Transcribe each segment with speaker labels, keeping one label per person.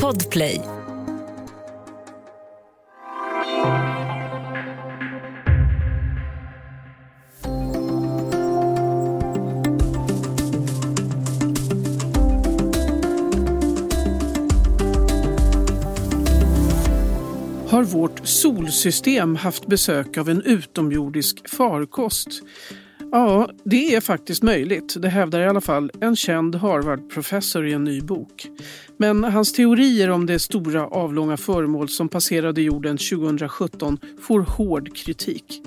Speaker 1: Podplay.
Speaker 2: Har vårt solsystem haft besök av en utomjordisk farkost? Ja, det är faktiskt möjligt. Det hävdar i alla fall en känd Harvard-professor i en ny bok. Men hans teorier om det stora avlånga föremål som passerade jorden 2017 får hård kritik.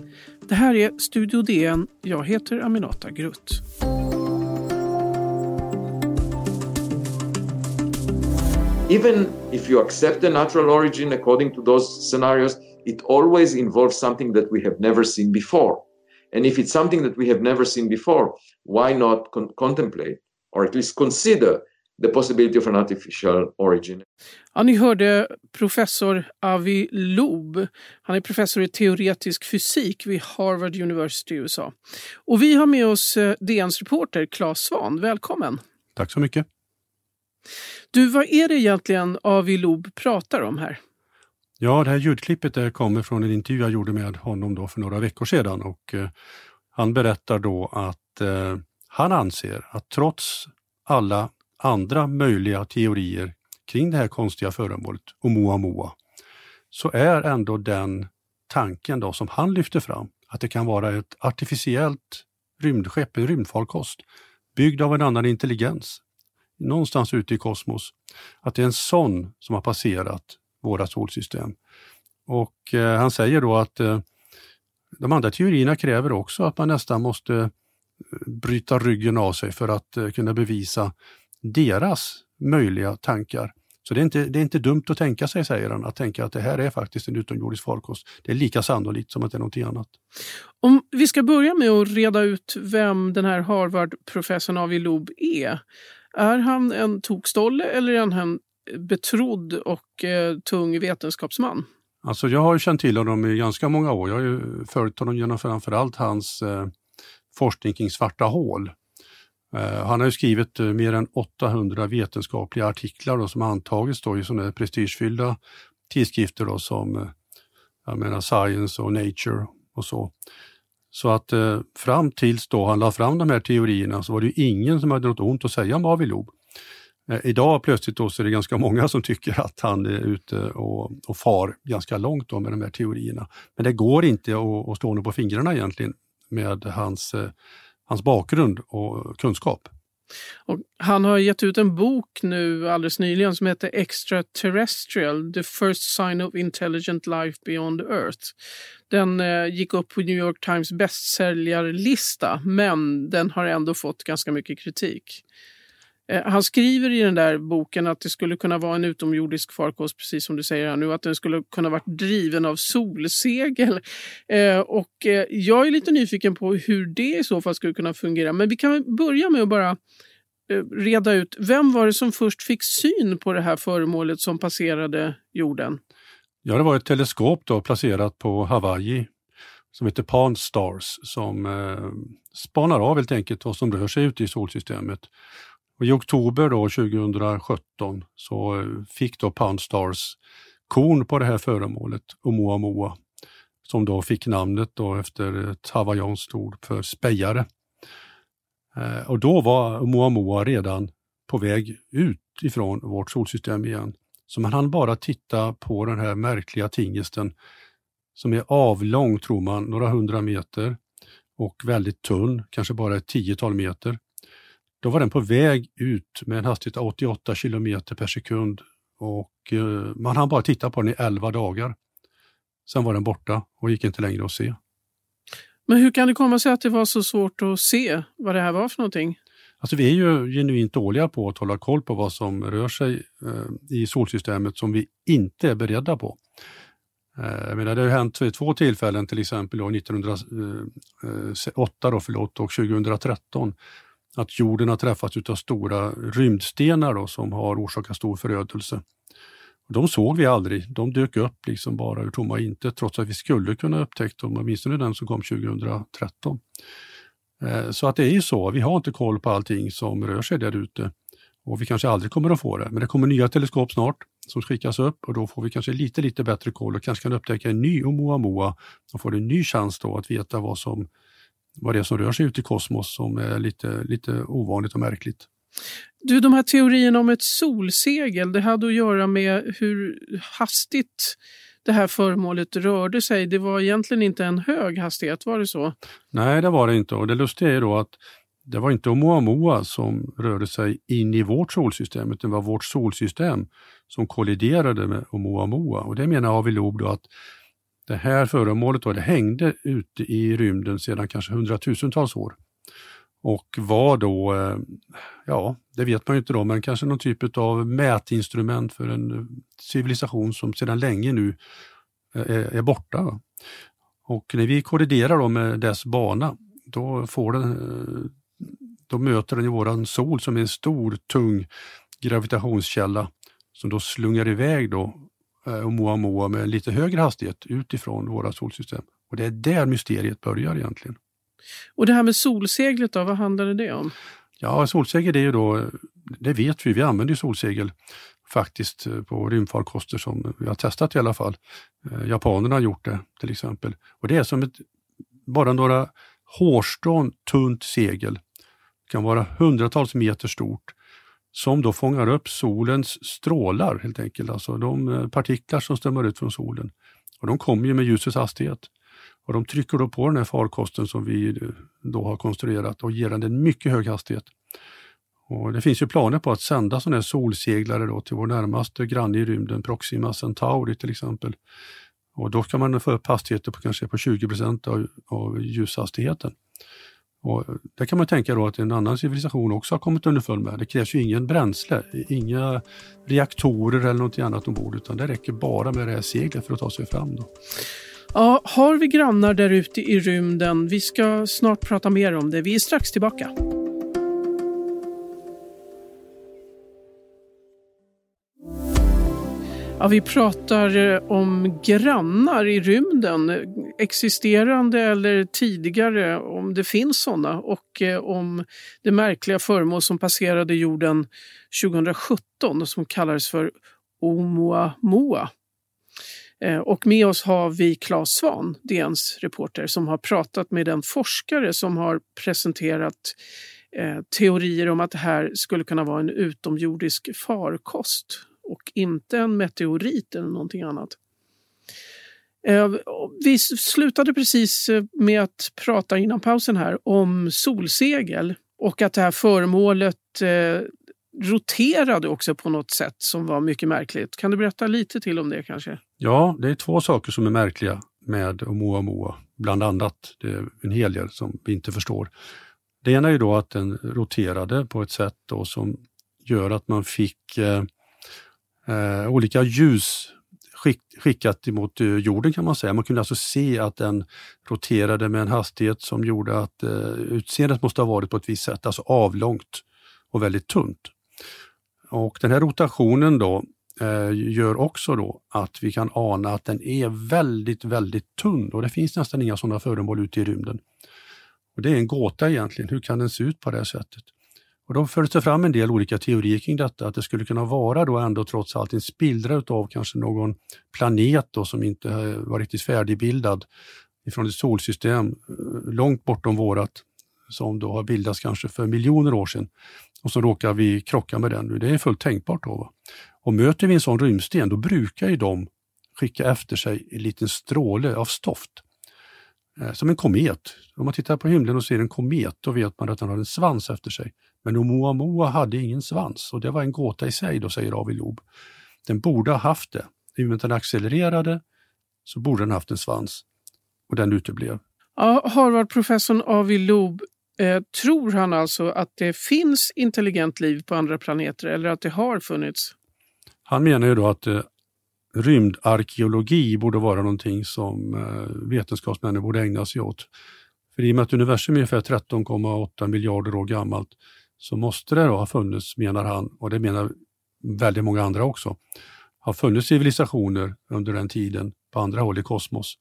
Speaker 2: Det här är Studio DN. Jag heter Aminata Grutt.
Speaker 3: even if you accept the natural origin according to those scenarios, it always involves something that we have never seen before. And if it's something that we have never seen before, why not con- contemplate or at least consider the possibility of an artificial origin?
Speaker 2: Ja, ni hörde professor Avi Loeb. Han är professor i teoretisk fysik vid Harvard University i USA. Och vi har med oss eh, DNs reporter Claes Svan. Välkommen!
Speaker 4: Tack så mycket.
Speaker 2: Du, vad är det egentligen Avi Loeb pratar om här?
Speaker 4: Ja, det här ljudklippet det kommer från en intervju jag gjorde med honom då för några veckor sedan och eh, han berättar då att eh, han anser att trots alla andra möjliga teorier kring det här konstiga föremålet, Oumuamua, så är ändå den tanken då som han lyfter fram, att det kan vara ett artificiellt rymdskepp, en rymdfarkost, byggd av en annan intelligens, någonstans ute i kosmos, att det är en sån som har passerat våra solsystem. Och eh, han säger då att eh, de andra teorierna kräver också att man nästan måste eh, bryta ryggen av sig för att eh, kunna bevisa deras möjliga tankar. Så det är, inte, det är inte dumt att tänka sig, säger han, att tänka att det här är faktiskt en utomjordisk farkost. Det är lika sannolikt som att det är någonting annat.
Speaker 2: Om vi ska börja med att reda ut vem den här Harvard-professorn Avi Loeb är. Är han en tokstolle eller är han en betrodd och eh, tung vetenskapsman?
Speaker 4: Alltså jag har ju känt till honom i ganska många år. Jag har ju följt honom genom framförallt hans eh, forskning kring svarta hål. Eh, han har ju skrivit eh, mer än 800 vetenskapliga artiklar då, som antagits då i sådana prestigefyllda tidskrifter då, som eh, jag menar Science och Nature och så. Så att eh, fram tills då han la fram de här teorierna så var det ju ingen som hade något ont att säga om Avi Loeb. Eh, idag plötsligt då så är det ganska många som tycker att han är ute och, och far ganska långt då med de här teorierna. Men det går inte att, att slå honom på fingrarna egentligen med hans, eh, hans bakgrund och kunskap.
Speaker 2: Och han har gett ut en bok nu alldeles nyligen som heter Extraterrestrial, The First Sign of Intelligent Life Beyond Earth. Den eh, gick upp på New York Times bästsäljarlista men den har ändå fått ganska mycket kritik. Eh, han skriver i den där boken att det skulle kunna vara en utomjordisk farkost, precis som du säger här nu, att den skulle kunna vara driven av solsegel. Eh, och eh, jag är lite nyfiken på hur det i så fall skulle kunna fungera. Men vi kan börja med att bara reda ut, vem var det som först fick syn på det här föremålet som passerade jorden?
Speaker 4: Ja, det var ett teleskop då placerat på Hawaii som heter Pan Stars som eh, spanar av helt enkelt vad som rör sig ute i solsystemet. Och I oktober då 2017 så eh, fick då Poundstars korn på det här föremålet, Oumuamua, som då fick namnet då efter ett hawaiianskt ord för spejare. Eh, och då var Oumuamua redan på väg ut ifrån vårt solsystem igen. Så man hann bara titta på den här märkliga tingesten som är avlång, tror man, några hundra meter och väldigt tunn, kanske bara ett tiotal meter. Då var den på väg ut med en hastighet av 88 kilometer per sekund och eh, man hann bara titta på den i 11 dagar. Sen var den borta och gick inte längre att se.
Speaker 2: Men hur kan det komma sig att det var så svårt att se vad det här var för någonting?
Speaker 4: Alltså vi är ju genuint dåliga på att hålla koll på vad som rör sig eh, i solsystemet som vi inte är beredda på. Eh, jag menar, det har hänt vid två tillfällen, till exempel 1908 då, förlåt, och 2013 att jorden har träffats av stora rymdstenar då, som har orsakat stor förödelse. De såg vi aldrig, de dök upp liksom bara ur tomma intet trots att vi skulle kunna upptäckt dem, åtminstone den som kom 2013. Eh, så att det är ju så, vi har inte koll på allting som rör sig där ute. Och vi kanske aldrig kommer att få det, men det kommer nya teleskop snart som skickas upp och då får vi kanske lite, lite bättre koll och kanske kan upptäcka en ny Oumuamua och får en ny chans då att veta vad, som, vad det är som rör sig ute i kosmos som är lite, lite ovanligt och märkligt.
Speaker 2: Du, de här teorierna om ett solsegel, det hade att göra med hur hastigt det här föremålet rörde sig. Det var egentligen inte en hög hastighet, var det så?
Speaker 4: Nej, det var det inte och det lustiga är då att det var inte Oumuamua som rörde sig in i vårt solsystem, utan det var vårt solsystem som kolliderade med Oumuamua. Och det menar Avi Loeb då att det här föremålet då, det hängde ute i rymden sedan kanske hundratusentals år. Och var då, eh, ja det vet man ju inte då, men kanske någon typ av mätinstrument för en eh, civilisation som sedan länge nu eh, är, är borta. Och när vi kolliderar då med dess bana, då får den då möter den ju våran sol som är en stor tung gravitationskälla som då slungar iväg då eh, Oumuamua med lite högre hastighet utifrån våra solsystem. Och det är där mysteriet börjar egentligen.
Speaker 2: Och det här med solseglet då, vad handlade det om?
Speaker 4: Ja, solsegel det är ju då, det vet vi, vi använder solsegel faktiskt eh, på rymdfarkoster som vi har testat i alla fall. Eh, japanerna har gjort det till exempel. Och det är som ett, bara några hårstrån tunt segel kan vara hundratals meter stort som då fångar upp solens strålar helt enkelt, alltså de eh, partiklar som strömmar ut från solen. Och de kommer ju med ljusets hastighet. Och de trycker då på den här farkosten som vi eh, då har konstruerat och ger den en mycket hög hastighet. Och det finns ju planer på att sända sådana här solseglare då till vår närmaste granne i rymden, Proxima Centauri till exempel. Och då kan man få upp hastigheter på kanske på 20 av, av ljushastigheten. Och där kan man tänka då att en annan civilisation också har kommit underfund med. Det krävs ju ingen bränsle, inga reaktorer eller något annat ombord utan det räcker bara med det här seglet för att ta sig fram. Då.
Speaker 2: Ja, har vi grannar där ute i rymden? Vi ska snart prata mer om det. Vi är strax tillbaka. Ja, vi pratar eh, om grannar i rymden, existerande eller tidigare, om det finns sådana och eh, om det märkliga föremål som passerade jorden 2017 som kallades för Oumuamua. Eh, och med oss har vi Claes Svan, DNs reporter, som har pratat med den forskare som har presenterat teorier om att det här skulle kunna vara en utomjordisk farkost och inte en meteorit eller någonting annat. Eh, vi slutade precis eh, med att prata innan pausen här om solsegel och att det här föremålet eh, roterade också på något sätt som var mycket märkligt. Kan du berätta lite till om det kanske?
Speaker 4: Ja, det är två saker som är märkliga med Oumuamua, bland annat. Det är en hel del som vi inte förstår. Det ena är ju då att den roterade på ett sätt då som gör att man fick eh, eh, olika ljus skick, skickat emot eh, jorden kan man säga. Man kunde alltså se att den roterade med en hastighet som gjorde att eh, utseendet måste ha varit på ett visst sätt, alltså avlångt och väldigt tunt. Och den här rotationen då eh, gör också då att vi kan ana att den är väldigt, väldigt tunn och det finns nästan inga sådana föremål ute i rymden. Och Det är en gåta egentligen, hur kan den se ut på det här sättet? Och då fördes det fram en del olika teorier kring detta, att det skulle kunna vara då ändå trots allt en spillra av kanske någon planet då som inte eh, var riktigt färdigbildad ifrån ett solsystem eh, långt bortom vårat som då har bildats kanske för miljoner år sedan och så råkar vi krocka med den. Det är fullt tänkbart. Då, va? Och möter vi en sån rymdsten då brukar ju de skicka efter sig en liten stråle av stoft. Eh, som en komet. Om man tittar på himlen och ser en komet då vet man att den har en svans efter sig. Men Oumuamua hade ingen svans och det var en gåta i sig då, säger Avi Loeb. Den borde ha haft det. I och med att den accelererade så borde den haft en svans och den uteblev.
Speaker 2: Ja, Harvard-professorn Avi Loeb, eh, tror han alltså att det finns intelligent liv på andra planeter eller att det har funnits?
Speaker 4: Han menar ju då att eh, rymdarkeologi borde vara någonting som eh, vetenskapsmännen borde ägna sig åt. För i och med att universum är ungefär 13,8 miljarder år gammalt så måste det då ha funnits, menar han, och det menar väldigt många andra också, ha funnits civilisationer under den tiden på andra håll i kosmos.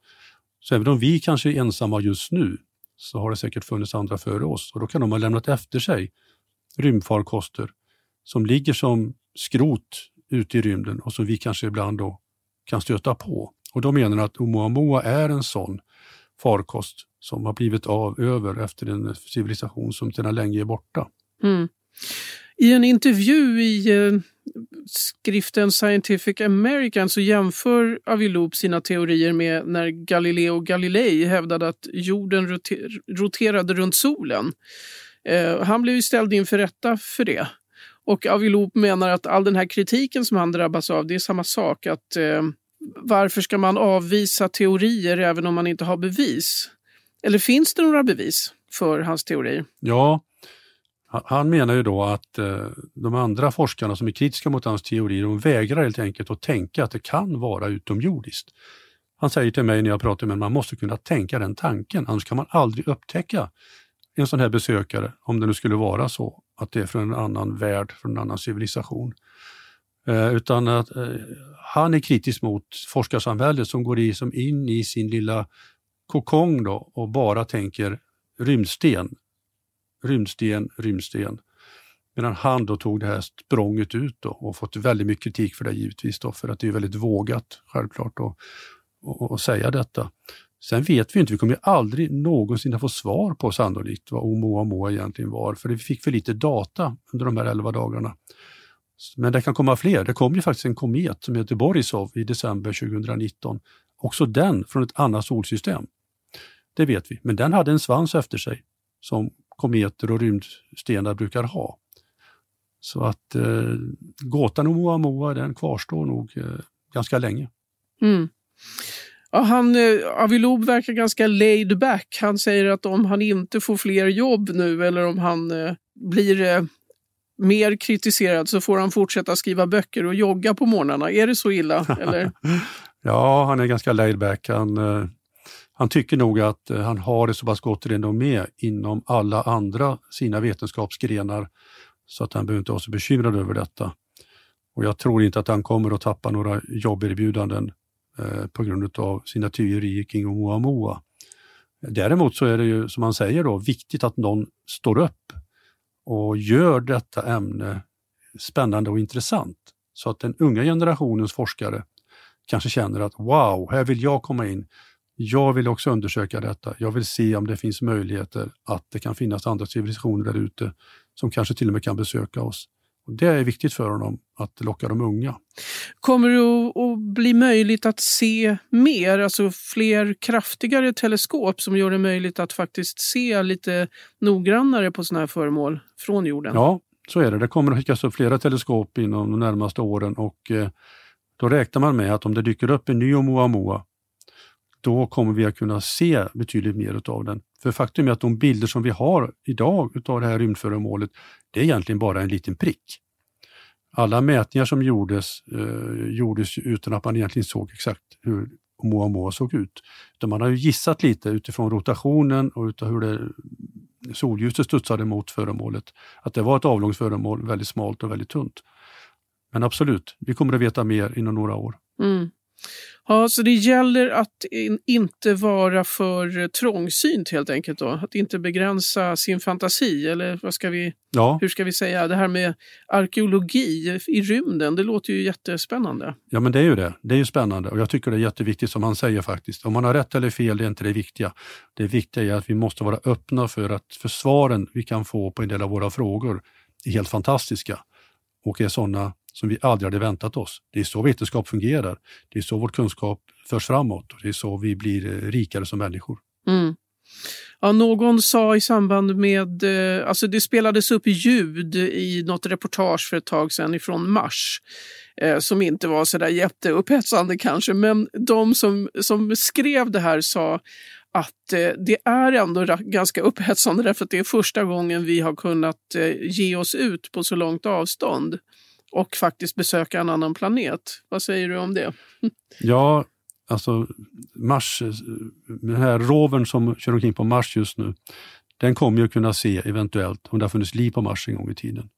Speaker 4: Så även om vi kanske är ensamma just nu så har det säkert funnits andra före oss och då kan de ha lämnat efter sig rymdfarkoster som ligger som skrot ute i rymden och som vi kanske ibland då kan stöta på. Och då menar han att Oumuamua är en sån farkost som har blivit av över efter en civilisation som sedan länge är borta.
Speaker 2: Mm. I en intervju i eh, skriften Scientific American så jämför Aviloop sina teorier med när Galileo Galilei hävdade att jorden roter roterade runt solen. Eh, han blev ju ställd inför rätta för det. Och Avilop menar att all den här kritiken som han drabbas av, det är samma sak. att eh, Varför ska man avvisa teorier även om man inte har bevis? Eller finns det några bevis för hans teorier?
Speaker 4: Ja, han menar ju då att eh, de andra forskarna som är kritiska mot hans teorier, de vägrar helt enkelt att tänka att det kan vara utomjordiskt. Han säger till mig när jag pratar med honom, man måste kunna tänka den tanken, annars kan man aldrig upptäcka en sån här besökare, om det nu skulle vara så att det är från en annan värld, från en annan civilisation. Eh, utan att eh, han är kritisk mot forskarsamhället som går i, som in i sin lilla kokong då och bara tänker rymdsten, rymdsten, rymdsten. Medan han då tog det här språnget ut då och fått väldigt mycket kritik för det givetvis då, för att det är väldigt vågat självklart att säga detta. Sen vet vi inte, vi kommer aldrig någonsin att få svar på sannolikt vad Oumuamua egentligen var, för vi fick för lite data under de här elva dagarna. Men det kan komma fler. Det kom ju faktiskt en komet som heter Borisov i december 2019. Också den från ett annat solsystem. Det vet vi, men den hade en svans efter sig som kometer och rymdstenar brukar ha. Så att eh, gåtan om Oumuamua den kvarstår nog eh, ganska länge.
Speaker 2: Mm. Ja, han, eh, Avilob verkar ganska laid back. Han säger att om han inte får fler jobb nu eller om han eh, blir eh, mer kritiserad så får han fortsätta skriva böcker och jogga på morgnarna. Är det så illa? Eller?
Speaker 4: ja, han är ganska laid back. Han, han tycker nog att han har det så pass gott med inom alla andra sina vetenskapsgrenar så att han behöver inte vara så bekymrad över detta. Och jag tror inte att han kommer att tappa några jobberbjudanden Eh, på grund av sina teorier kring Oumuamua. Däremot så är det ju som han säger då viktigt att någon står upp och gör detta ämne spännande och intressant så att den unga generationens forskare kanske känner att wow, här vill jag komma in. Jag vill också undersöka detta. Jag vill se om det finns möjligheter att det kan finnas andra civilisationer där ute som kanske till och med kan besöka oss. Och det är viktigt för honom att locka de unga.
Speaker 2: Kommer det att bli möjligt att se mer, alltså fler kraftigare teleskop som gör det möjligt att faktiskt se lite noggrannare på sådana här föremål från jorden?
Speaker 4: Ja, så är det. Det kommer att skickas upp flera teleskop inom de närmaste åren och eh, då räknar man med att om det dyker upp en ny Oumuamua då kommer vi att kunna se betydligt mer av den. För faktum är att de bilder som vi har idag av det här rymdföremålet, det är egentligen bara en liten prick. Alla mätningar som gjordes, eh, gjordes utan att man egentligen såg exakt hur Oumuamua såg ut. Utan man har ju gissat lite utifrån rotationen och utav hur det, solljuset studsade mot föremålet, att det var ett avlångt föremål, väldigt smalt och väldigt tunt. Men absolut, vi kommer att veta mer inom några år.
Speaker 2: Mm. Ja, så det gäller att inte vara för trångsynt helt enkelt då. Att inte begränsa sin fantasi eller vad ska vi, ja. hur ska vi säga, det här med arkeologi i rymden, det låter ju jättespännande.
Speaker 4: Ja men det är ju det, det är ju spännande och jag tycker det är jätteviktigt som han säger faktiskt. Om man har rätt eller fel, det är inte det viktiga. Det viktiga är att vi måste vara öppna för att för svaren vi kan få på en del av våra frågor är helt fantastiska och är sådana som vi aldrig hade väntat oss. Det är så vetenskap fungerar. Det är så vår kunskap förs framåt och det är så vi blir eh, rikare som människor.
Speaker 2: Mm. Ja, någon sa i samband med, eh, alltså det spelades upp ljud i något reportage för ett tag sedan ifrån Mars eh, som inte var så där jätteupphetsande kanske, men de som, som skrev det här sa att det är ändå ganska upphetsande därför att det är första gången vi har kunnat ge oss ut på så långt avstånd och faktiskt besöka en annan planet. Vad säger du om det?
Speaker 4: Ja, alltså Mars, den här rovern som kör omkring på Mars just nu, den kommer ju kunna se eventuellt om det har funnits liv på Mars en gång i tiden.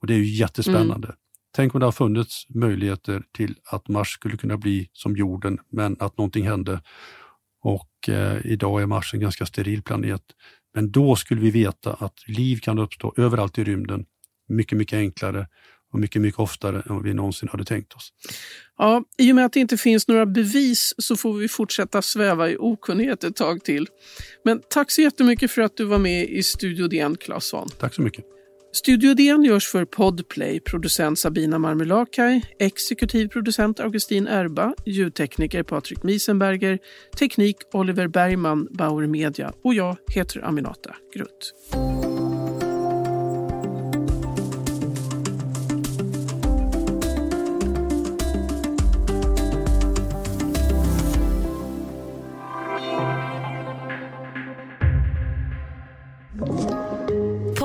Speaker 4: Och Det är ju jättespännande. Mm. Tänk om det har funnits möjligheter till att Mars skulle kunna bli som jorden, men att någonting hände. Och eh, idag är Mars en ganska steril planet. Men då skulle vi veta att liv kan uppstå överallt i rymden mycket, mycket enklare och mycket, mycket oftare än vi någonsin hade tänkt oss.
Speaker 2: Ja, I och med att det inte finns några bevis så får vi fortsätta sväva i okunnighet ett tag till. Men tack så jättemycket för att du var med i Studio DN, Claes Svahn.
Speaker 4: Tack så mycket.
Speaker 2: Studio DN görs för Podplay, producent Sabina Marmelakai, exekutiv producent Augustin Erba, ljudtekniker Patrik Miesenberger, teknik Oliver Bergman, Bauer Media och jag heter Aminata Grutt.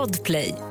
Speaker 1: Podplay